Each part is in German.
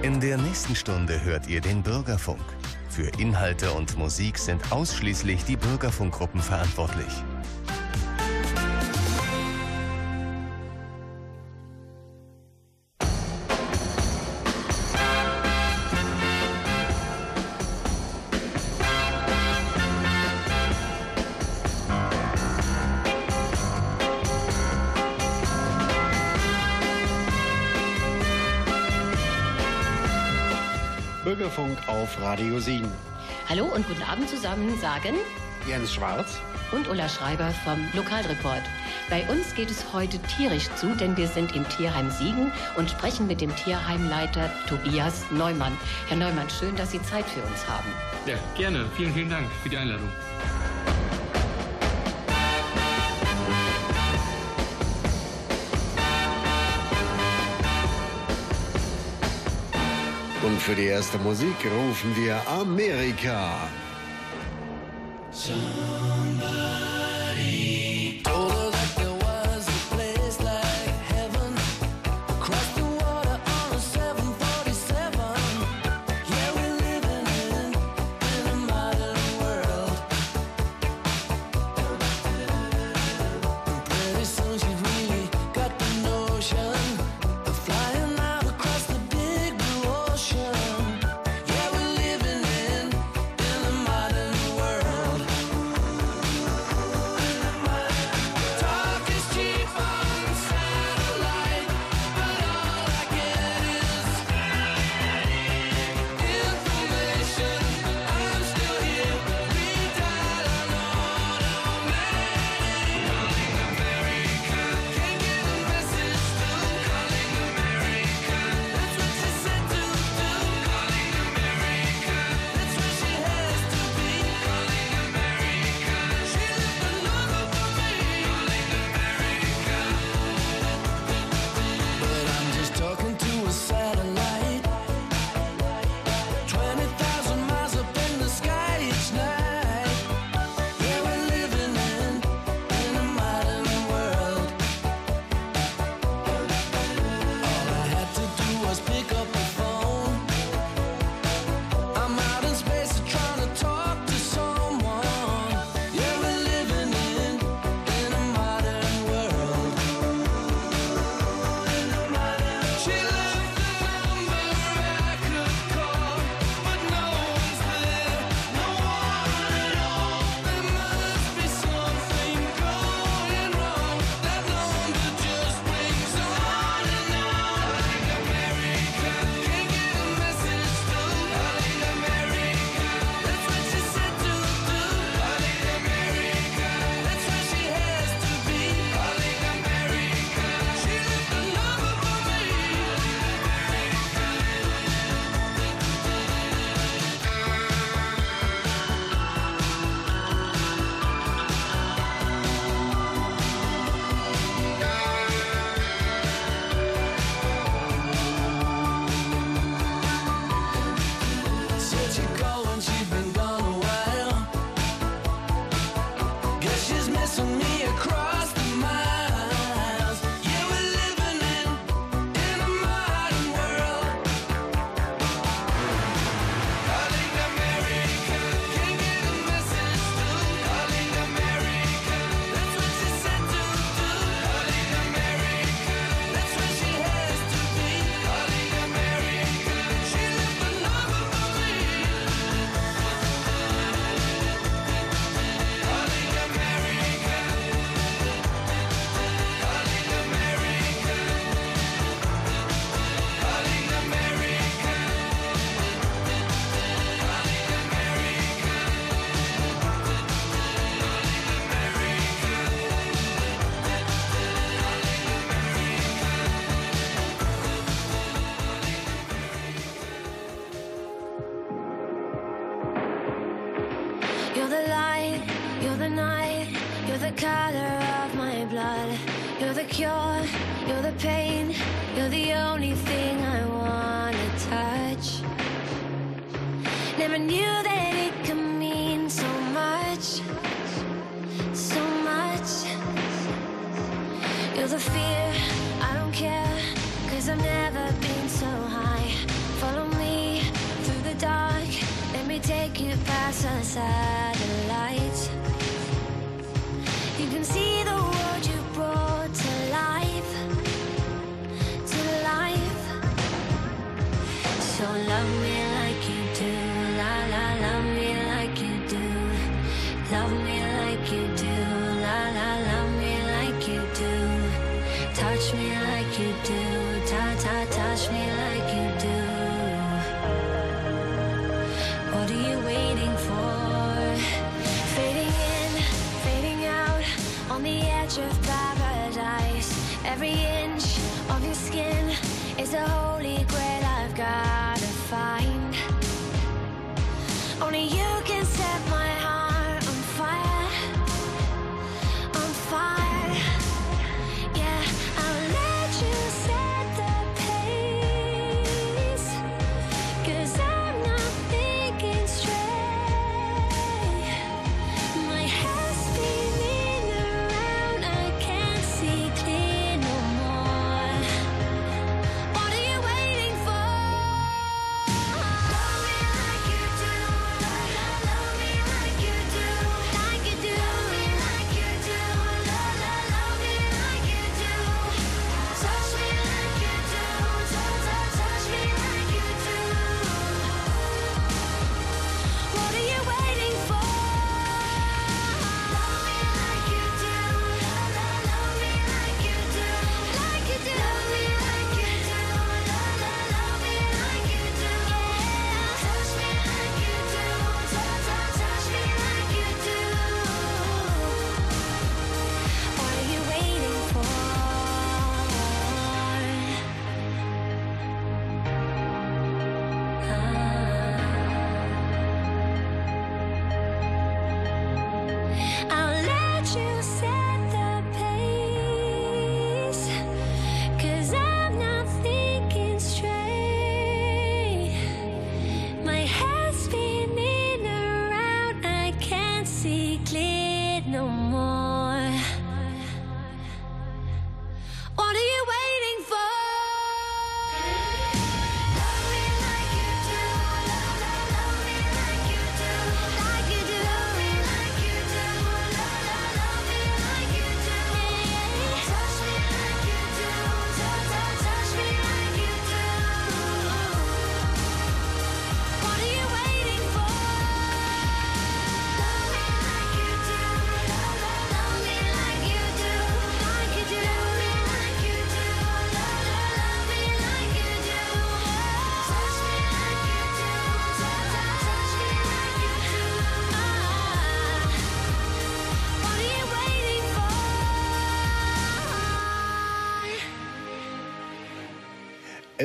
In der nächsten Stunde hört ihr den Bürgerfunk. Für Inhalte und Musik sind ausschließlich die Bürgerfunkgruppen verantwortlich. auf Radio 7. Hallo und guten Abend zusammen, sagen Jens Schwarz und Ulla Schreiber vom Lokalreport. Bei uns geht es heute tierisch zu, denn wir sind im Tierheim Siegen und sprechen mit dem Tierheimleiter Tobias Neumann. Herr Neumann, schön, dass Sie Zeit für uns haben. Ja, gerne. Vielen, vielen Dank für die Einladung. Und für die erste Musik rufen wir Amerika. John.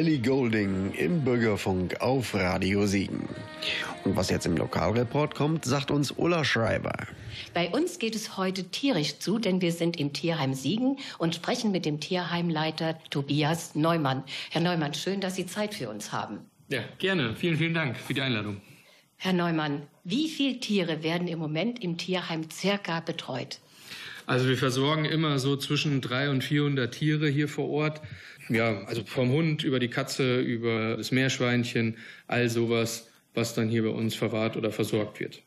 Ellie Golding im Bürgerfunk auf Radio Siegen. Und was jetzt im Lokalreport kommt, sagt uns Ulla Schreiber. Bei uns geht es heute tierisch zu, denn wir sind im Tierheim Siegen und sprechen mit dem Tierheimleiter Tobias Neumann. Herr Neumann, schön, dass Sie Zeit für uns haben. Ja, gerne. Vielen, vielen Dank für die Einladung. Herr Neumann, wie viele Tiere werden im Moment im Tierheim circa betreut? Also wir versorgen immer so zwischen 300 und 400 Tiere hier vor Ort. Ja, also vom Hund über die Katze, über das Meerschweinchen, all sowas, was dann hier bei uns verwahrt oder versorgt wird.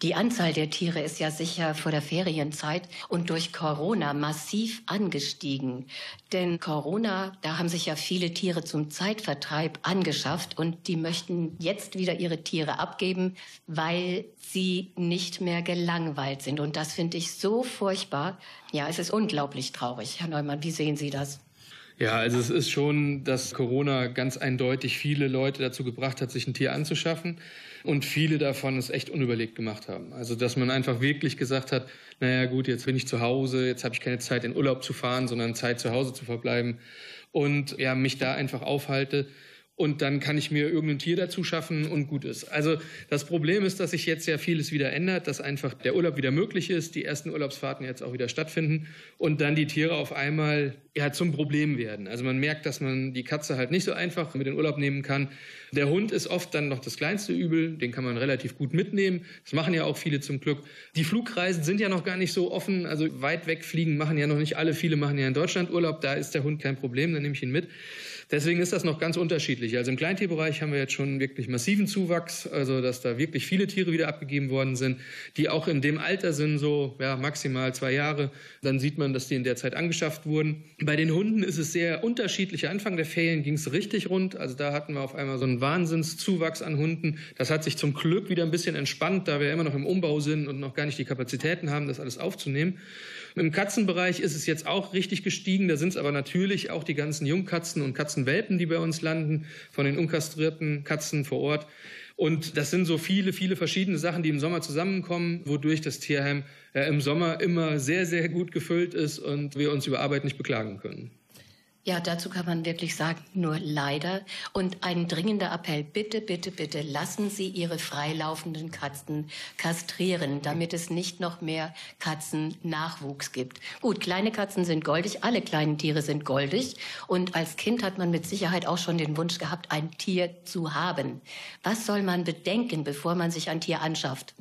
Die Anzahl der Tiere ist ja sicher vor der Ferienzeit und durch Corona massiv angestiegen. Denn Corona, da haben sich ja viele Tiere zum Zeitvertreib angeschafft und die möchten jetzt wieder ihre Tiere abgeben, weil sie nicht mehr gelangweilt sind. Und das finde ich so furchtbar. Ja, es ist unglaublich traurig. Herr Neumann, wie sehen Sie das? Ja, also es ist schon, dass Corona ganz eindeutig viele Leute dazu gebracht hat, sich ein Tier anzuschaffen und viele davon es echt unüberlegt gemacht haben. Also dass man einfach wirklich gesagt hat, naja gut, jetzt bin ich zu Hause, jetzt habe ich keine Zeit in Urlaub zu fahren, sondern Zeit zu Hause zu verbleiben und ja, mich da einfach aufhalte. Und dann kann ich mir irgendein Tier dazu schaffen und gut ist. Also das Problem ist, dass sich jetzt ja vieles wieder ändert, dass einfach der Urlaub wieder möglich ist, die ersten Urlaubsfahrten jetzt auch wieder stattfinden und dann die Tiere auf einmal ja zum Problem werden. Also man merkt, dass man die Katze halt nicht so einfach mit in den Urlaub nehmen kann. Der Hund ist oft dann noch das kleinste Übel, den kann man relativ gut mitnehmen. Das machen ja auch viele zum Glück. Die Flugreisen sind ja noch gar nicht so offen, also weit wegfliegen machen ja noch nicht alle. Viele machen ja in Deutschland Urlaub, da ist der Hund kein Problem, dann nehme ich ihn mit. Deswegen ist das noch ganz unterschiedlich. Also im Kleintierbereich haben wir jetzt schon wirklich massiven Zuwachs, also dass da wirklich viele Tiere wieder abgegeben worden sind, die auch in dem Alter sind, so ja, maximal zwei Jahre. Dann sieht man, dass die in der Zeit angeschafft wurden. Bei den Hunden ist es sehr unterschiedlich. Anfang der Ferien ging es richtig rund. Also da hatten wir auf einmal so einen Wahnsinnszuwachs an Hunden. Das hat sich zum Glück wieder ein bisschen entspannt, da wir immer noch im Umbau sind und noch gar nicht die Kapazitäten haben, das alles aufzunehmen. Im Katzenbereich ist es jetzt auch richtig gestiegen. Da sind es aber natürlich auch die ganzen Jungkatzen und Katzenwelpen, die bei uns landen, von den unkastrierten Katzen vor Ort. Und das sind so viele, viele verschiedene Sachen, die im Sommer zusammenkommen, wodurch das Tierheim äh, im Sommer immer sehr, sehr gut gefüllt ist und wir uns über Arbeit nicht beklagen können. Ja, dazu kann man wirklich sagen, nur leider. Und ein dringender Appell, bitte, bitte, bitte lassen Sie Ihre freilaufenden Katzen kastrieren, damit es nicht noch mehr Katzennachwuchs gibt. Gut, kleine Katzen sind goldig, alle kleinen Tiere sind goldig. Und als Kind hat man mit Sicherheit auch schon den Wunsch gehabt, ein Tier zu haben. Was soll man bedenken, bevor man sich ein Tier anschafft?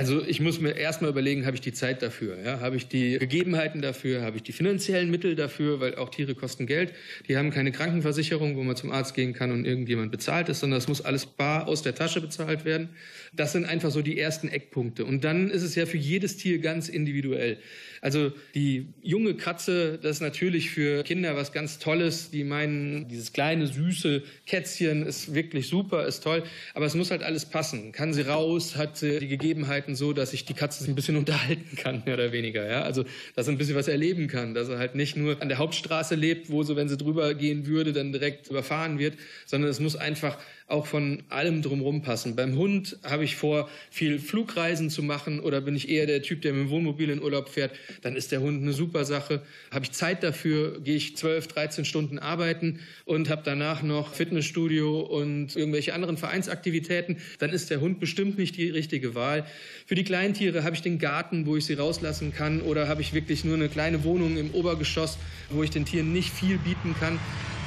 Also ich muss mir erstmal überlegen, habe ich die Zeit dafür? Ja? Habe ich die Gegebenheiten dafür? Habe ich die finanziellen Mittel dafür? Weil auch Tiere kosten Geld. Die haben keine Krankenversicherung, wo man zum Arzt gehen kann und irgendjemand bezahlt ist, sondern das muss alles bar aus der Tasche bezahlt werden. Das sind einfach so die ersten Eckpunkte. Und dann ist es ja für jedes Tier ganz individuell. Also die junge Katze, das ist natürlich für Kinder was ganz Tolles. Die meinen, dieses kleine, süße Kätzchen ist wirklich super, ist toll. Aber es muss halt alles passen. Kann sie raus? Hat sie die Gegebenheiten so, dass ich die Katze ein bisschen unterhalten kann, mehr oder weniger. Ja? Also, dass sie ein bisschen was erleben kann. Dass er halt nicht nur an der Hauptstraße lebt, wo so, wenn sie drüber gehen würde, dann direkt überfahren wird, sondern es muss einfach auch von allem drumherum passen. Beim Hund habe ich vor, viel Flugreisen zu machen oder bin ich eher der Typ, der mit dem Wohnmobil in Urlaub fährt, dann ist der Hund eine super Sache. Habe ich Zeit dafür, gehe ich 12, 13 Stunden arbeiten und habe danach noch Fitnessstudio und irgendwelche anderen Vereinsaktivitäten, dann ist der Hund bestimmt nicht die richtige Wahl. Für die Kleintiere habe ich den Garten, wo ich sie rauslassen kann oder habe ich wirklich nur eine kleine Wohnung im Obergeschoss, wo ich den Tieren nicht viel bieten kann.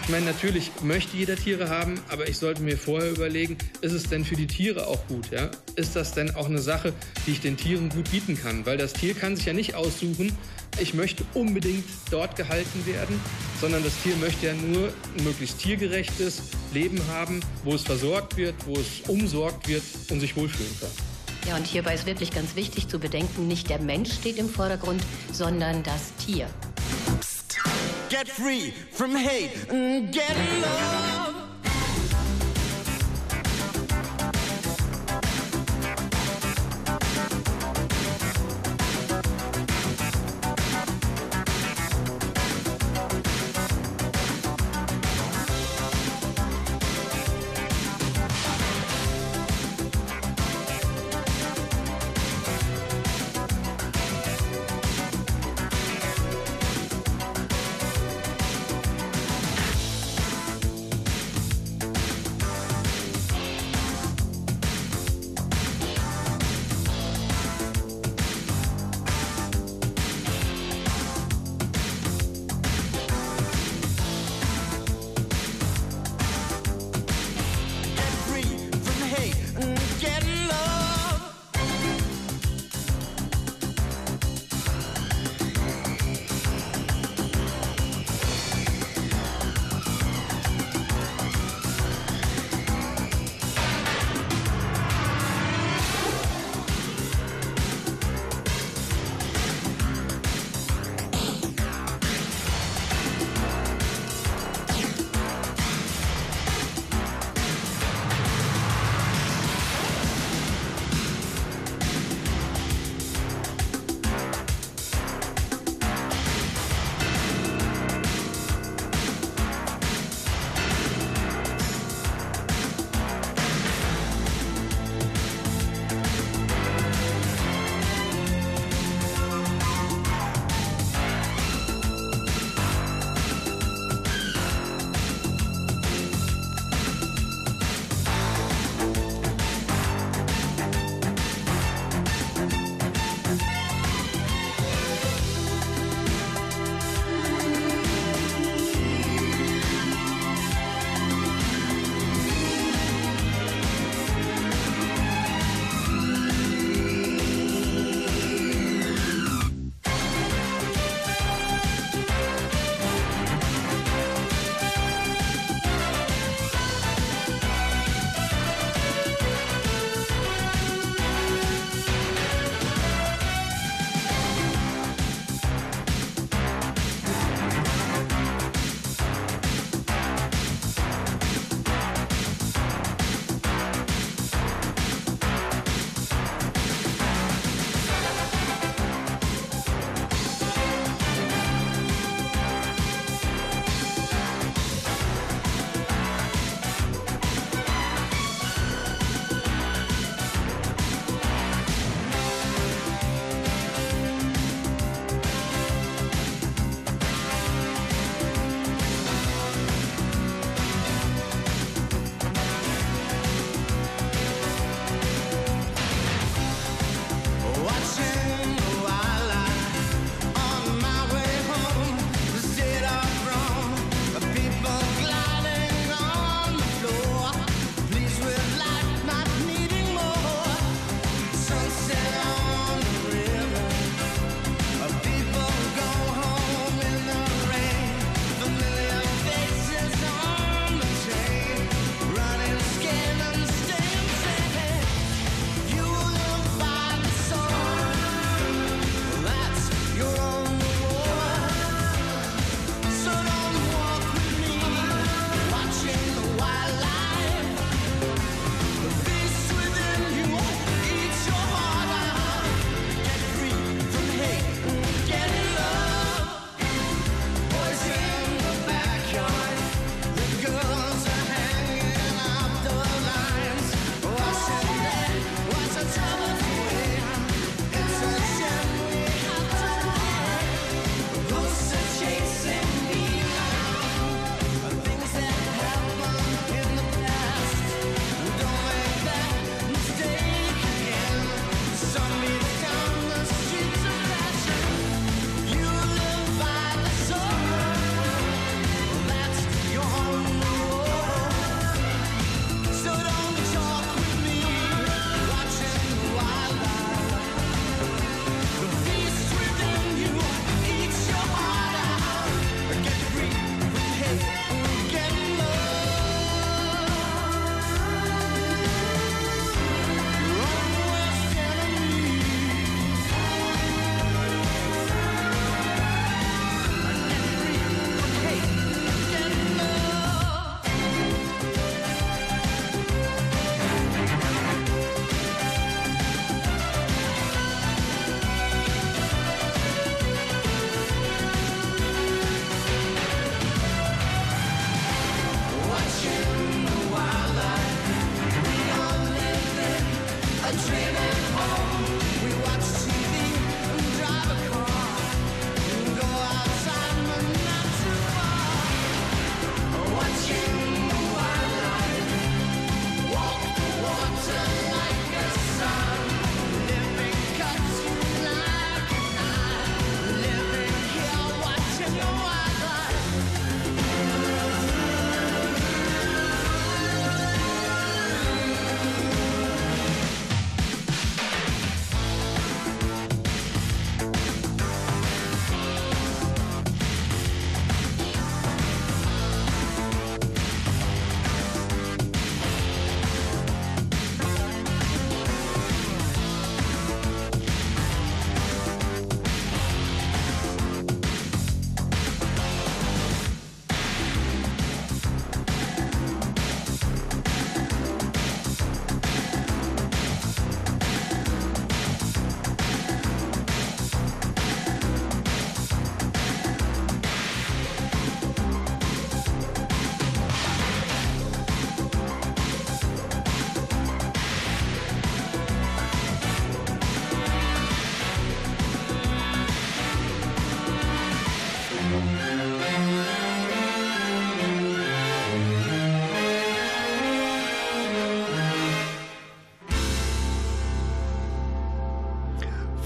Ich meine, natürlich möchte jeder Tiere haben, aber ich sollte mir vorher überlegen, ist es denn für die Tiere auch gut? Ja? Ist das denn auch eine Sache, die ich den Tieren gut bieten kann? Weil das Tier kann sich ja nicht aussuchen, ich möchte unbedingt dort gehalten werden, sondern das Tier möchte ja nur ein möglichst tiergerechtes Leben haben, wo es versorgt wird, wo es umsorgt wird und sich wohlfühlen kann. Ja, und hierbei ist wirklich ganz wichtig zu bedenken, nicht der Mensch steht im Vordergrund, sondern das Tier. Get free from hate and get love.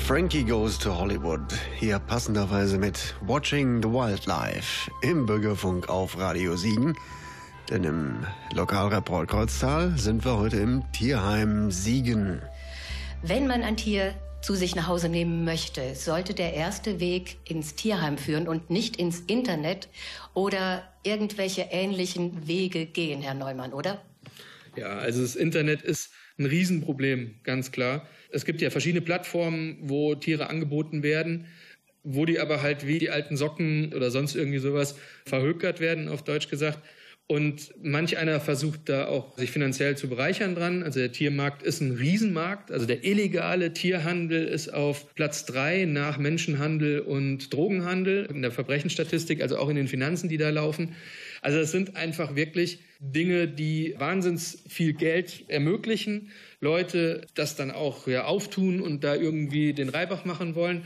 Frankie Goes to Hollywood. Hier passenderweise mit Watching the Wildlife im Bürgerfunk auf Radio Siegen. Denn im Lokalreport Kreuztal sind wir heute im Tierheim Siegen. Wenn man ein Tier zu sich nach Hause nehmen möchte, sollte der erste Weg ins Tierheim führen und nicht ins Internet oder irgendwelche ähnlichen Wege gehen, Herr Neumann, oder? Ja, also das Internet ist ein Riesenproblem, ganz klar. Es gibt ja verschiedene Plattformen, wo Tiere angeboten werden, wo die aber halt wie die alten Socken oder sonst irgendwie sowas verhökert werden, auf Deutsch gesagt. Und manch einer versucht da auch sich finanziell zu bereichern dran. Also der Tiermarkt ist ein Riesenmarkt. Also der illegale Tierhandel ist auf Platz drei nach Menschenhandel und Drogenhandel in der Verbrechensstatistik, also auch in den Finanzen, die da laufen. Also es sind einfach wirklich Dinge, die wahnsinns viel Geld ermöglichen. Leute das dann auch ja, auftun und da irgendwie den Reibach machen wollen.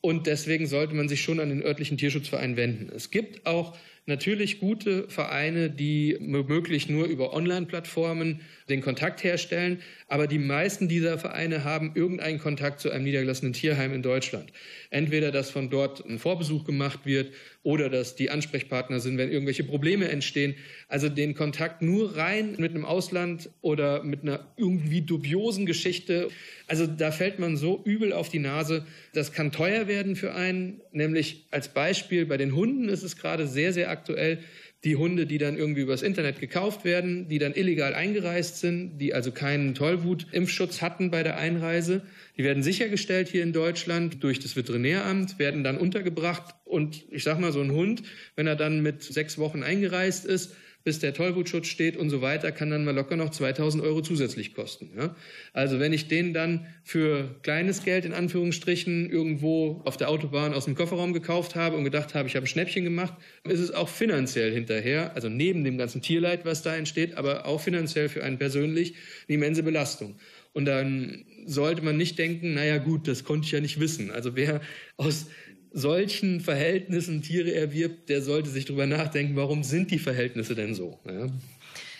Und deswegen sollte man sich schon an den örtlichen Tierschutzverein wenden. Es gibt auch natürlich gute Vereine, die möglich nur über Online-Plattformen den Kontakt herstellen. Aber die meisten dieser Vereine haben irgendeinen Kontakt zu einem niedergelassenen Tierheim in Deutschland. Entweder, dass von dort ein Vorbesuch gemacht wird oder dass die Ansprechpartner sind, wenn irgendwelche Probleme entstehen. Also den Kontakt nur rein mit einem Ausland oder mit einer irgendwie dubiosen Geschichte. Also da fällt man so übel auf die Nase. Das kann teuer werden für einen. Nämlich als Beispiel bei den Hunden ist es gerade sehr, sehr aktuell. Die Hunde, die dann irgendwie übers Internet gekauft werden, die dann illegal eingereist sind, die also keinen Tollwut-Impfschutz hatten bei der Einreise. Die werden sichergestellt hier in Deutschland durch das Veterinäramt, werden dann untergebracht. Und ich sag mal, so ein Hund, wenn er dann mit sechs Wochen eingereist ist, bis der Tollwutschutz steht und so weiter, kann dann mal locker noch 2000 Euro zusätzlich kosten. Ja? Also wenn ich den dann für kleines Geld in Anführungsstrichen irgendwo auf der Autobahn aus dem Kofferraum gekauft habe und gedacht habe, ich habe ein Schnäppchen gemacht, ist es auch finanziell hinterher, also neben dem ganzen Tierleid, was da entsteht, aber auch finanziell für einen persönlich eine immense Belastung. Und dann sollte man nicht denken, naja gut, das konnte ich ja nicht wissen. Also wer aus solchen Verhältnissen Tiere erwirbt, der sollte sich darüber nachdenken, warum sind die Verhältnisse denn so? Ja?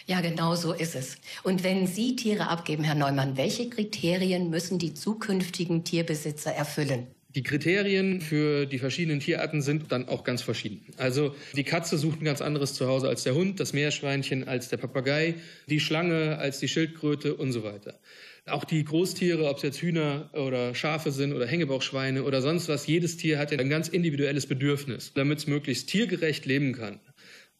Ja, genau so ist es. Und wenn Sie Tiere abgeben, Herr Neumann, welche Kriterien müssen die zukünftigen Tierbesitzer erfüllen? Die Kriterien für die verschiedenen Tierarten sind dann auch ganz verschieden. Also die Katze sucht ein ganz anderes Zuhause als der Hund, das Meerschweinchen als der Papagei, die Schlange als die Schildkröte und so weiter. Auch die Großtiere, ob es jetzt Hühner oder Schafe sind oder Hängebauchschweine oder sonst was, jedes Tier hat ja ein ganz individuelles Bedürfnis, damit es möglichst tiergerecht leben kann.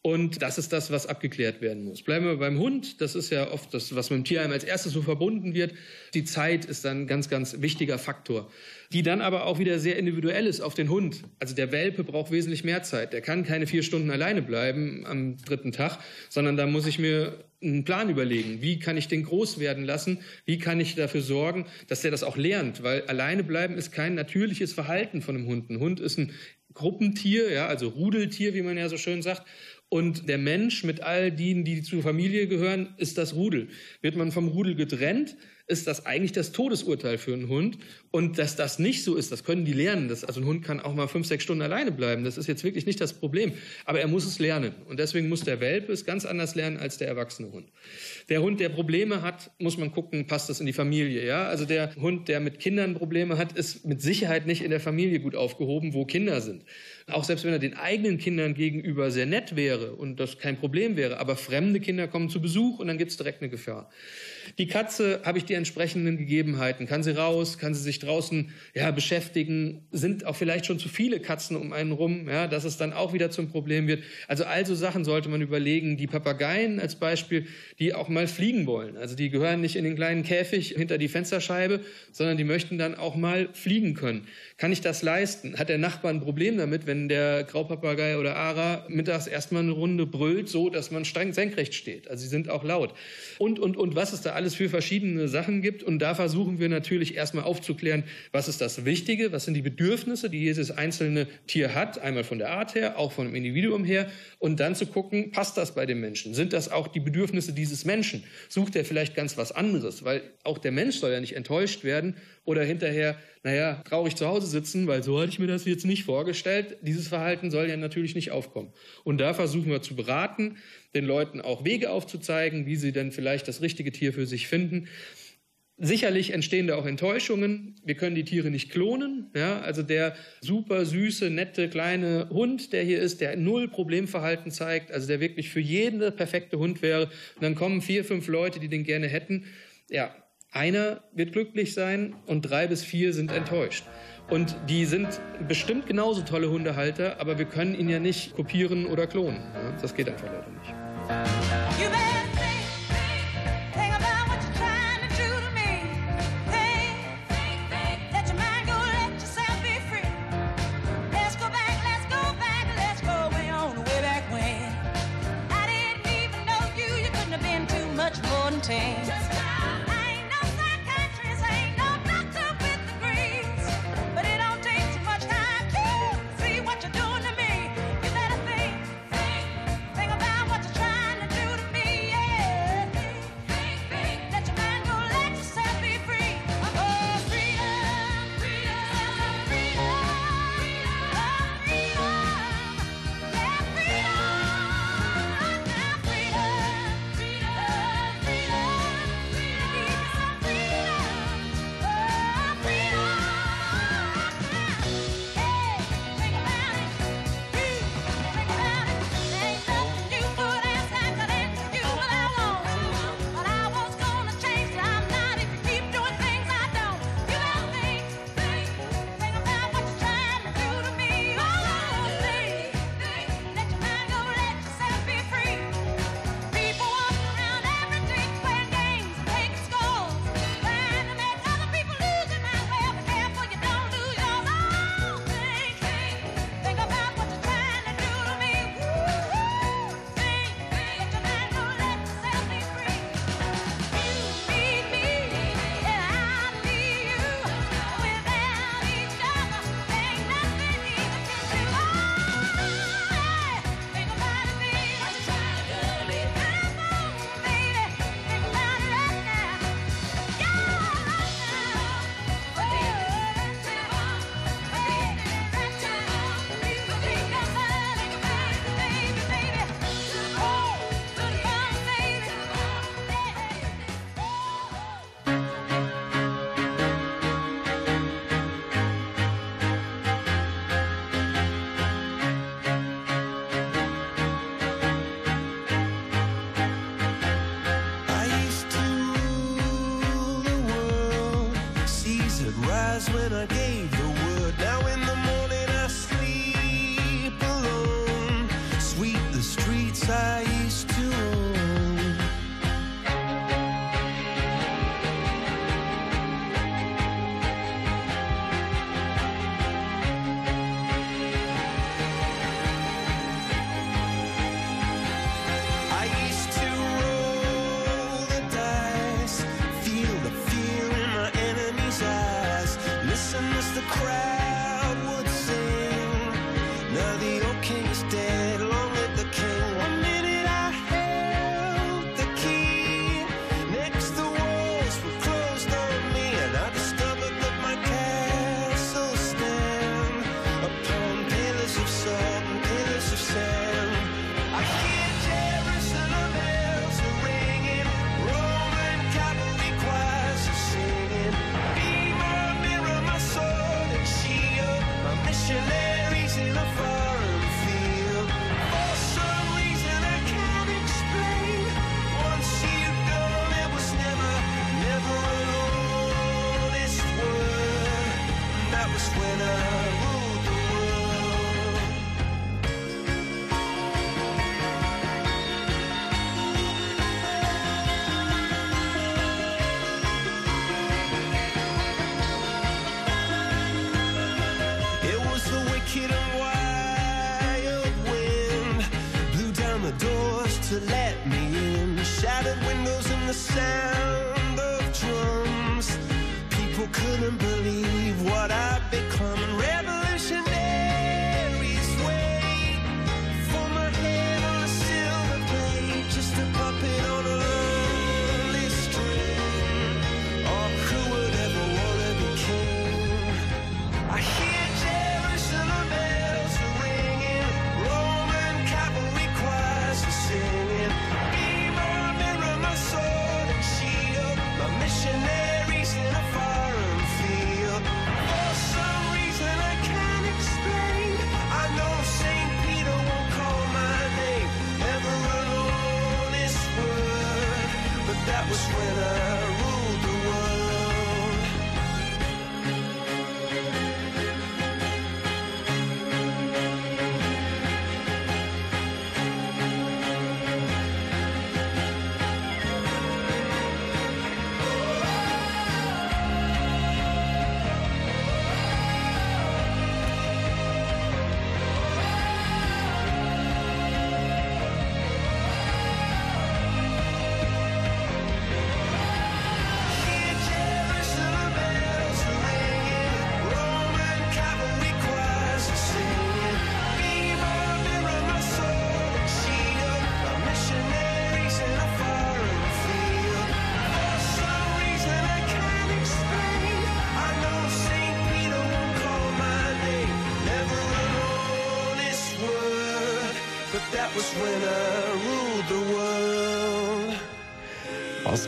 Und das ist das, was abgeklärt werden muss. Bleiben wir beim Hund. Das ist ja oft das, was mit dem Tierheim als erstes so verbunden wird. Die Zeit ist dann ein ganz, ganz wichtiger Faktor. Die dann aber auch wieder sehr individuell ist auf den Hund. Also der Welpe braucht wesentlich mehr Zeit. Der kann keine vier Stunden alleine bleiben am dritten Tag, sondern da muss ich mir einen Plan überlegen. Wie kann ich den groß werden lassen? Wie kann ich dafür sorgen, dass der das auch lernt? Weil alleine bleiben ist kein natürliches Verhalten von einem Hund. Ein Hund ist ein Gruppentier, ja, also Rudeltier, wie man ja so schön sagt. Und der Mensch mit all denen, die zur Familie gehören, ist das Rudel. Wird man vom Rudel getrennt, ist das eigentlich das Todesurteil für einen Hund. Und dass das nicht so ist, das können die lernen. Das, also ein Hund kann auch mal fünf, sechs Stunden alleine bleiben. Das ist jetzt wirklich nicht das Problem. Aber er muss es lernen. Und deswegen muss der Welpe es ganz anders lernen als der erwachsene Hund. Der Hund, der Probleme hat, muss man gucken, passt das in die Familie. Ja? Also der Hund, der mit Kindern Probleme hat, ist mit Sicherheit nicht in der Familie gut aufgehoben, wo Kinder sind. Auch selbst wenn er den eigenen Kindern gegenüber sehr nett wäre und das kein Problem wäre, aber fremde Kinder kommen zu Besuch und dann gibt es direkt eine Gefahr. Die Katze habe ich die entsprechenden Gegebenheiten. Kann sie raus, kann sie sich draußen ja, beschäftigen? Sind auch vielleicht schon zu viele Katzen um einen rum, ja, dass es dann auch wieder zum Problem wird. Also all so Sachen sollte man überlegen. Die Papageien als Beispiel, die auch mal fliegen wollen. Also die gehören nicht in den kleinen Käfig hinter die Fensterscheibe, sondern die möchten dann auch mal fliegen können. Kann ich das leisten? Hat der Nachbar ein Problem damit, wenn der Graupapagei oder Ara mittags erstmal eine Runde brüllt, so dass man streng senkrecht steht? Also sie sind auch laut. Und, und, und was es da alles für verschiedene Sachen gibt. Und da versuchen wir natürlich erstmal aufzuklären, was ist das Wichtige, was sind die Bedürfnisse, die jedes einzelne Tier hat, einmal von der Art her, auch von dem Individuum her. Und dann zu gucken, passt das bei dem Menschen? Sind das auch die Bedürfnisse dieses Menschen? Sucht er vielleicht ganz was anderes? Weil auch der Mensch soll ja nicht enttäuscht werden oder hinterher, naja, traurig zu Hause sitzen, weil so hatte ich mir das jetzt nicht vorgestellt. Dieses Verhalten soll ja natürlich nicht aufkommen. Und da versuchen wir zu beraten, den Leuten auch Wege aufzuzeigen, wie sie denn vielleicht das richtige Tier für sich finden. Sicherlich entstehen da auch Enttäuschungen. Wir können die Tiere nicht klonen. Ja, also der super süße, nette, kleine Hund, der hier ist, der null Problemverhalten zeigt, also der wirklich für jeden der perfekte Hund wäre. Und dann kommen vier, fünf Leute, die den gerne hätten. Ja, einer wird glücklich sein und drei bis vier sind enttäuscht. Und die sind bestimmt genauso tolle Hundehalter, aber wir können ihn ja nicht kopieren oder klonen. Das geht einfach leider nicht. Bye.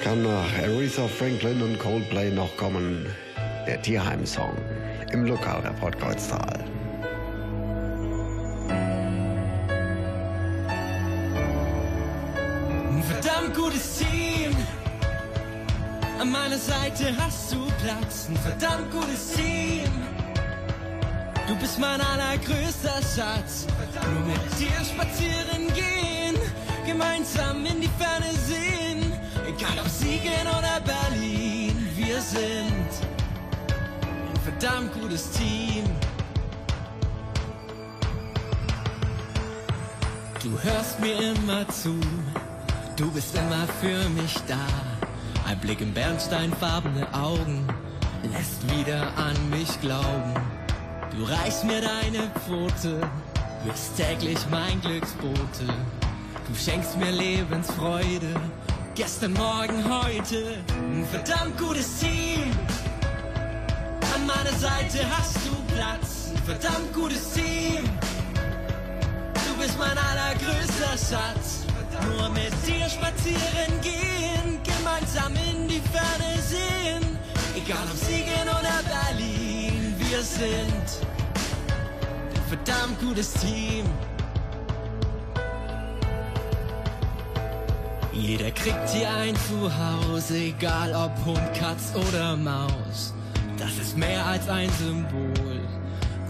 Kann nach Aretha Franklin und Coldplay noch kommen? Der Tierheim-Song im Lokalreport Kreuztal. Ein verdammt gutes Team. An meiner Seite hast du Platz. Ein verdammt gutes Team. Du bist mein allergrößter Schatz. Nur mit dir spazieren gehen. Gemeinsam in die Ferne sind ein verdammt gutes Team. Du hörst mir immer zu, du bist immer für mich da. Ein Blick in bernsteinfarbene Augen lässt wieder an mich glauben. Du reichst mir deine Pfote, bist täglich mein Glücksbote. Du schenkst mir Lebensfreude, gestern, morgen, heute. Ein verdammt gutes Team. An meiner Seite hast du Platz, ein verdammt gutes Team. Du bist mein allergrößter Schatz. Nur mit dir spazieren gehen, gemeinsam in die Ferne sehen. Egal ob Siegen oder Berlin, wir sind ein verdammt gutes Team. Jeder kriegt hier ein Zuhause, egal ob Hund, Katz oder Maus. Das ist mehr als ein Symbol.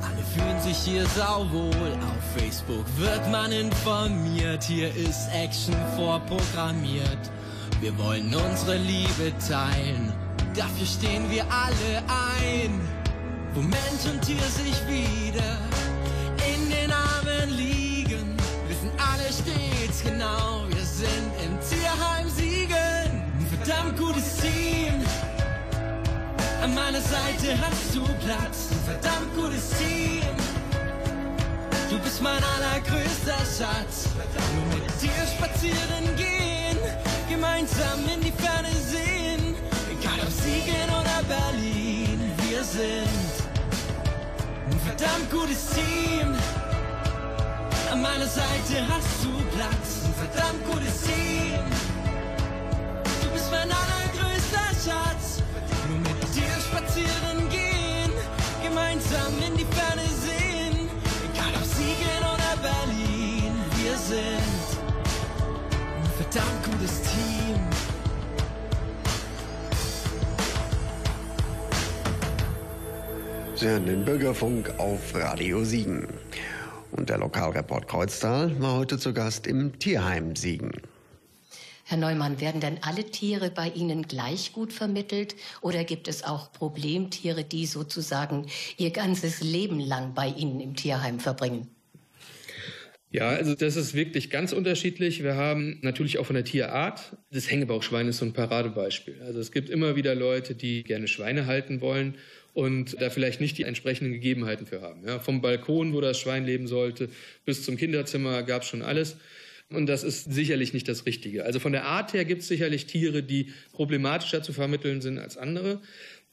Alle fühlen sich hier sauwohl. Auf Facebook wird man informiert. Hier ist Action vorprogrammiert. Wir wollen unsere Liebe teilen. Dafür stehen wir alle ein. Wo Mensch und Tier sich wieder in den Armen liegen. Wissen alle stets genau, wir sind meiner Seite hast du Platz, ein verdammt gutes Team. Du bist mein allergrößter Schatz. Nur mit dir spazieren gehen, gemeinsam in die Ferne sehen. Egal ob Siegen oder Berlin, wir sind ein verdammt gutes Team. An meiner Seite hast du Platz, ein verdammt gutes Team. Sie hören den Bürgerfunk auf Radio Siegen. Und der Lokalreport Kreuztal war heute zu Gast im Tierheim Siegen. Herr Neumann, werden denn alle Tiere bei Ihnen gleich gut vermittelt oder gibt es auch Problemtiere, die sozusagen ihr ganzes Leben lang bei Ihnen im Tierheim verbringen? Ja, also das ist wirklich ganz unterschiedlich. Wir haben natürlich auch von der Tierart, das Hängebauchschwein ist so ein Paradebeispiel. Also es gibt immer wieder Leute, die gerne Schweine halten wollen und da vielleicht nicht die entsprechenden Gegebenheiten für haben. Ja, vom Balkon, wo das Schwein leben sollte, bis zum Kinderzimmer gab es schon alles. Und das ist sicherlich nicht das Richtige. Also von der Art her gibt es sicherlich Tiere, die problematischer zu vermitteln sind als andere.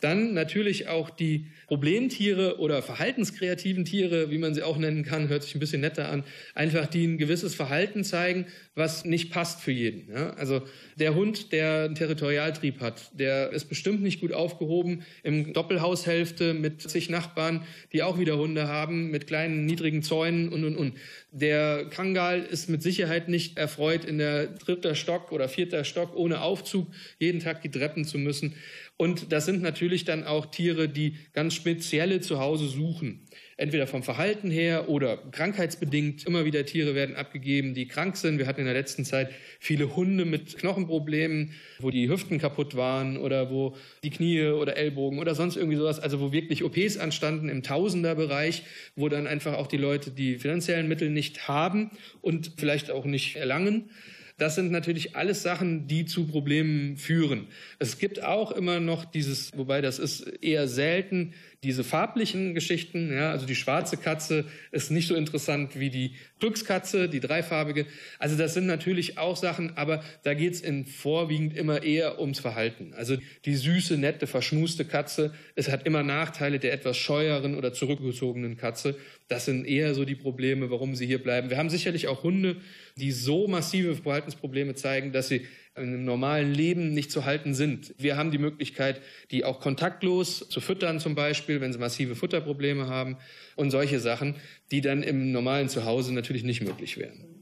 Dann natürlich auch die Problemtiere oder verhaltenskreativen Tiere, wie man sie auch nennen kann, hört sich ein bisschen netter an, einfach die ein gewisses Verhalten zeigen, was nicht passt für jeden. Ja? Also der Hund, der einen Territorialtrieb hat, der ist bestimmt nicht gut aufgehoben im Doppelhaushälfte mit zig Nachbarn, die auch wieder Hunde haben, mit kleinen, niedrigen Zäunen und, und, und. Der Kangal ist mit Sicherheit nicht erfreut, in der dritter Stock oder vierter Stock ohne Aufzug jeden Tag die Treppen zu müssen. Und das sind natürlich dann auch Tiere, die ganz spezielle Zuhause suchen. Entweder vom Verhalten her oder krankheitsbedingt. Immer wieder Tiere werden abgegeben, die krank sind. Wir hatten in der letzten Zeit viele Hunde mit Knochenproblemen, wo die Hüften kaputt waren oder wo die Knie oder Ellbogen oder sonst irgendwie sowas, also wo wirklich OPs anstanden im Tausenderbereich, wo dann einfach auch die Leute die finanziellen Mittel nicht haben und vielleicht auch nicht erlangen. Das sind natürlich alles Sachen, die zu Problemen führen. Es gibt auch immer noch dieses, wobei das ist eher selten, diese farblichen Geschichten. Ja, also die schwarze Katze ist nicht so interessant wie die Glückskatze, die dreifarbige. Also das sind natürlich auch Sachen, aber da geht es vorwiegend immer eher ums Verhalten. Also die süße, nette, verschmuste Katze, es hat immer Nachteile der etwas scheueren oder zurückgezogenen Katze. Das sind eher so die Probleme, warum sie hier bleiben. Wir haben sicherlich auch Hunde, die so massive Verhaltensprobleme zeigen, dass sie im normalen Leben nicht zu halten sind. Wir haben die Möglichkeit, die auch kontaktlos zu füttern zum Beispiel, wenn sie massive Futterprobleme haben und solche Sachen, die dann im normalen Zuhause natürlich nicht möglich wären.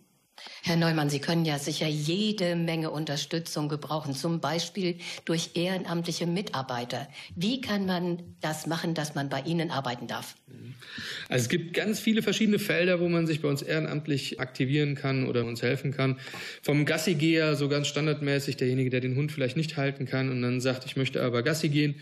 Herr Neumann, Sie können ja sicher jede Menge Unterstützung gebrauchen, zum Beispiel durch ehrenamtliche Mitarbeiter. Wie kann man das machen, dass man bei Ihnen arbeiten darf? Also es gibt ganz viele verschiedene Felder, wo man sich bei uns ehrenamtlich aktivieren kann oder uns helfen kann. Vom Gassigeher, so ganz standardmäßig, derjenige, der den Hund vielleicht nicht halten kann und dann sagt, ich möchte aber Gassi gehen,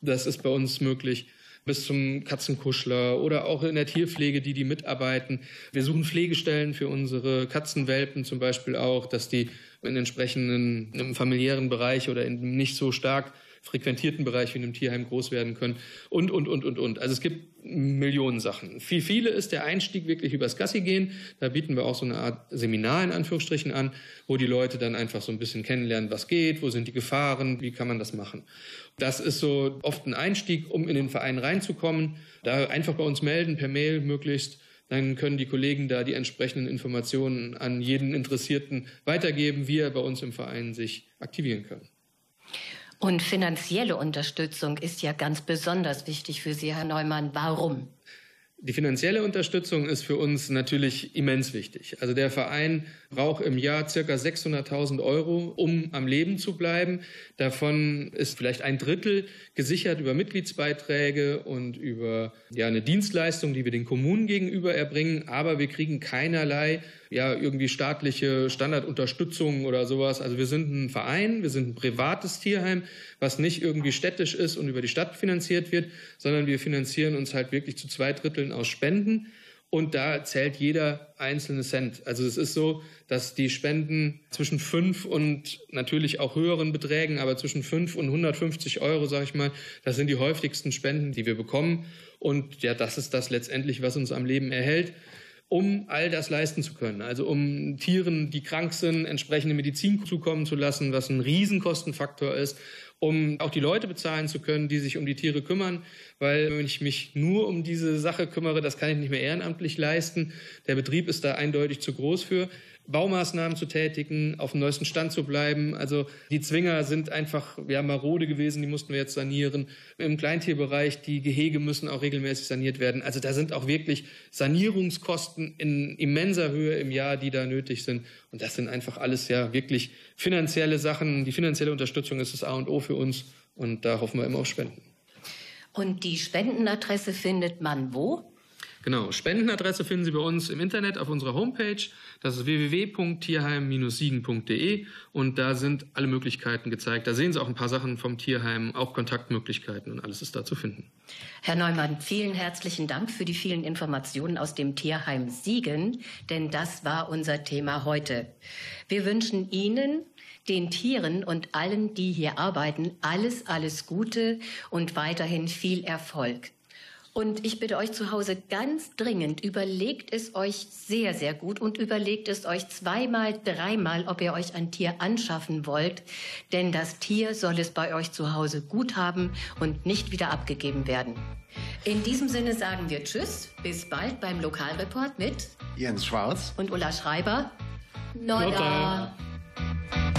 das ist bei uns möglich bis zum Katzenkuschler oder auch in der Tierpflege, die die mitarbeiten. Wir suchen Pflegestellen für unsere Katzenwelpen zum Beispiel auch, dass die in entsprechenden im familiären Bereich oder in nicht so stark frequentierten Bereich wie in einem Tierheim groß werden können und, und, und, und, und. Also es gibt Millionen Sachen. Für viele ist der Einstieg wirklich übers Gassi gehen. Da bieten wir auch so eine Art Seminar in Anführungsstrichen an, wo die Leute dann einfach so ein bisschen kennenlernen, was geht, wo sind die Gefahren, wie kann man das machen. Das ist so oft ein Einstieg, um in den Verein reinzukommen. Da einfach bei uns melden, per Mail möglichst. Dann können die Kollegen da die entsprechenden Informationen an jeden Interessierten weitergeben, wie er bei uns im Verein sich aktivieren kann. Und finanzielle Unterstützung ist ja ganz besonders wichtig für Sie, Herr Neumann. Warum? Die finanzielle Unterstützung ist für uns natürlich immens wichtig. Also der Verein braucht im Jahr circa 600.000 Euro, um am Leben zu bleiben. Davon ist vielleicht ein Drittel gesichert über Mitgliedsbeiträge und über ja, eine Dienstleistung, die wir den Kommunen gegenüber erbringen. Aber wir kriegen keinerlei ja, irgendwie staatliche Standardunterstützung oder sowas. Also wir sind ein Verein, wir sind ein privates Tierheim, was nicht irgendwie städtisch ist und über die Stadt finanziert wird, sondern wir finanzieren uns halt wirklich zu zwei Dritteln aus Spenden. Und da zählt jeder einzelne Cent. Also es ist so, dass die Spenden zwischen fünf und natürlich auch höheren Beträgen, aber zwischen fünf und 150 Euro, sage ich mal, das sind die häufigsten Spenden, die wir bekommen. Und ja, das ist das letztendlich, was uns am Leben erhält um all das leisten zu können. Also um Tieren, die krank sind, entsprechende Medizin zukommen zu lassen, was ein Riesenkostenfaktor ist, um auch die Leute bezahlen zu können, die sich um die Tiere kümmern. Weil wenn ich mich nur um diese Sache kümmere, das kann ich nicht mehr ehrenamtlich leisten. Der Betrieb ist da eindeutig zu groß für. Baumaßnahmen zu tätigen, auf dem neuesten Stand zu bleiben. Also die Zwinger sind einfach ja, marode gewesen, die mussten wir jetzt sanieren. Im Kleintierbereich, die Gehege müssen auch regelmäßig saniert werden. Also da sind auch wirklich Sanierungskosten in immenser Höhe im Jahr, die da nötig sind. Und das sind einfach alles ja wirklich finanzielle Sachen. Die finanzielle Unterstützung ist das A und O für uns und da hoffen wir immer auf Spenden. Und die Spendenadresse findet man wo? Genau, Spendenadresse finden Sie bei uns im Internet auf unserer Homepage. Das ist www.tierheim-siegen.de und da sind alle Möglichkeiten gezeigt. Da sehen Sie auch ein paar Sachen vom Tierheim, auch Kontaktmöglichkeiten und alles ist da zu finden. Herr Neumann, vielen herzlichen Dank für die vielen Informationen aus dem Tierheim Siegen, denn das war unser Thema heute. Wir wünschen Ihnen den Tieren und allen, die hier arbeiten, alles, alles Gute und weiterhin viel Erfolg. Und ich bitte euch zu Hause ganz dringend, überlegt es euch sehr, sehr gut und überlegt es euch zweimal, dreimal, ob ihr euch ein Tier anschaffen wollt. Denn das Tier soll es bei euch zu Hause gut haben und nicht wieder abgegeben werden. In diesem Sinne sagen wir Tschüss, bis bald beim Lokalreport mit Jens Schwarz. und Ulla Schreiber. Nodda. Nodda.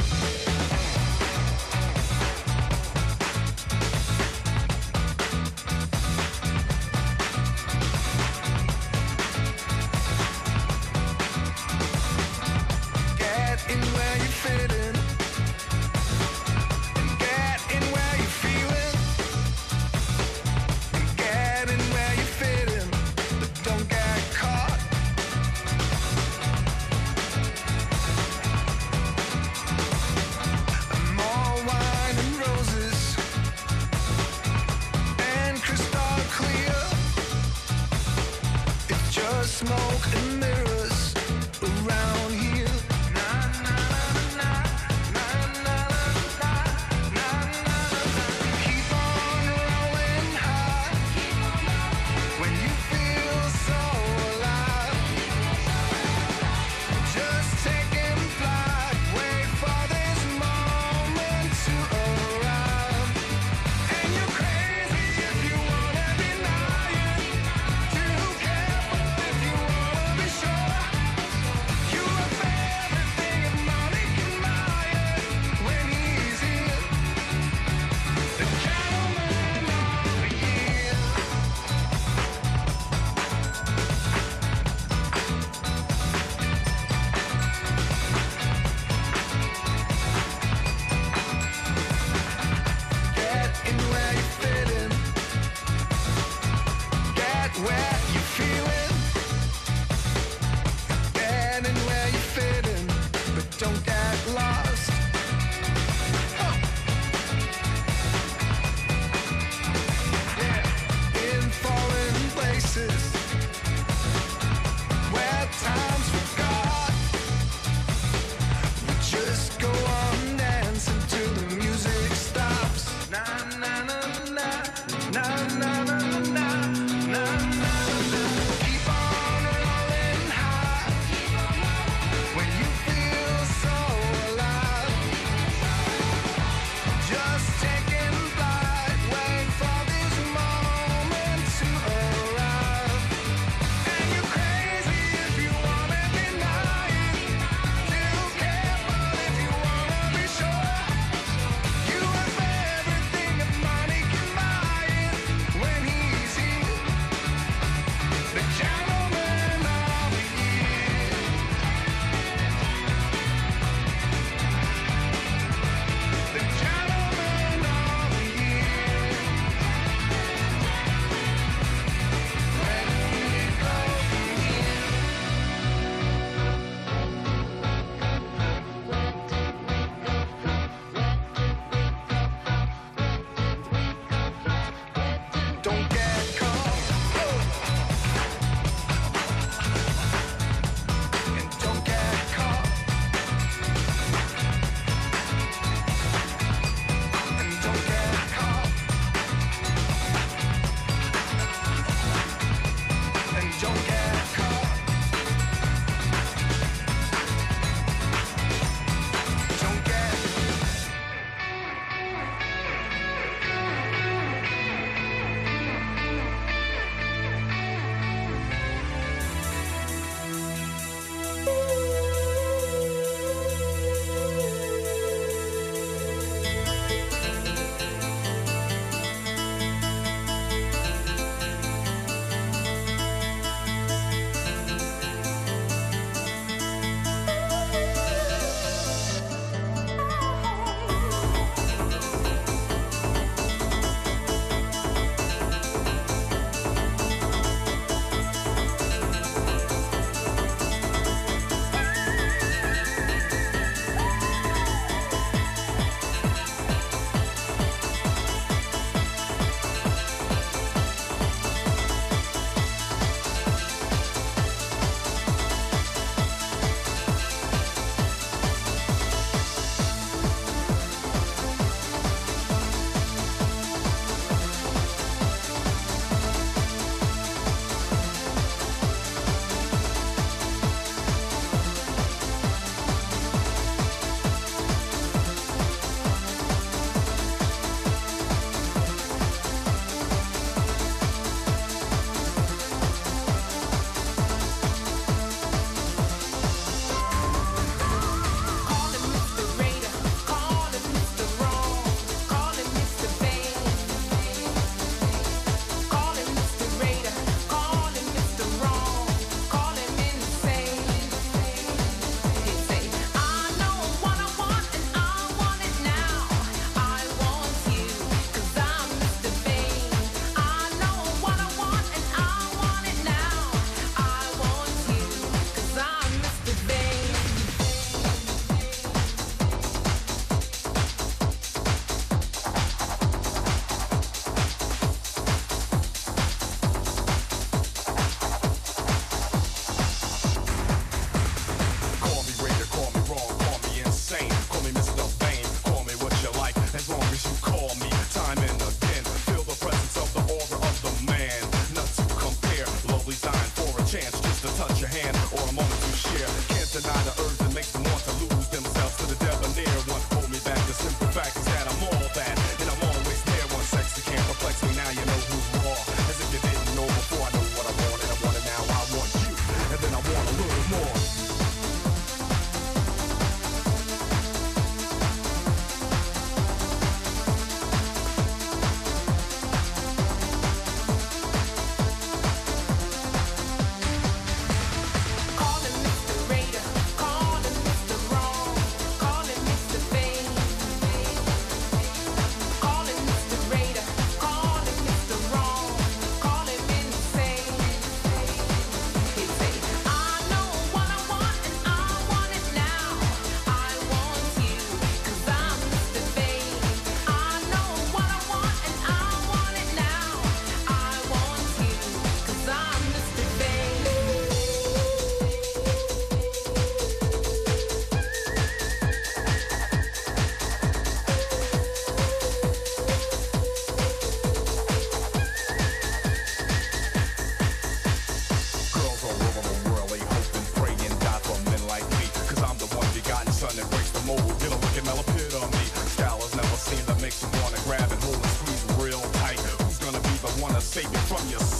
saving from yourself.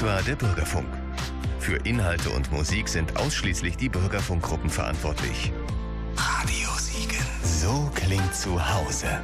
Das war der Bürgerfunk. Für Inhalte und Musik sind ausschließlich die Bürgerfunkgruppen verantwortlich. Radio Siegen. So klingt zu Hause.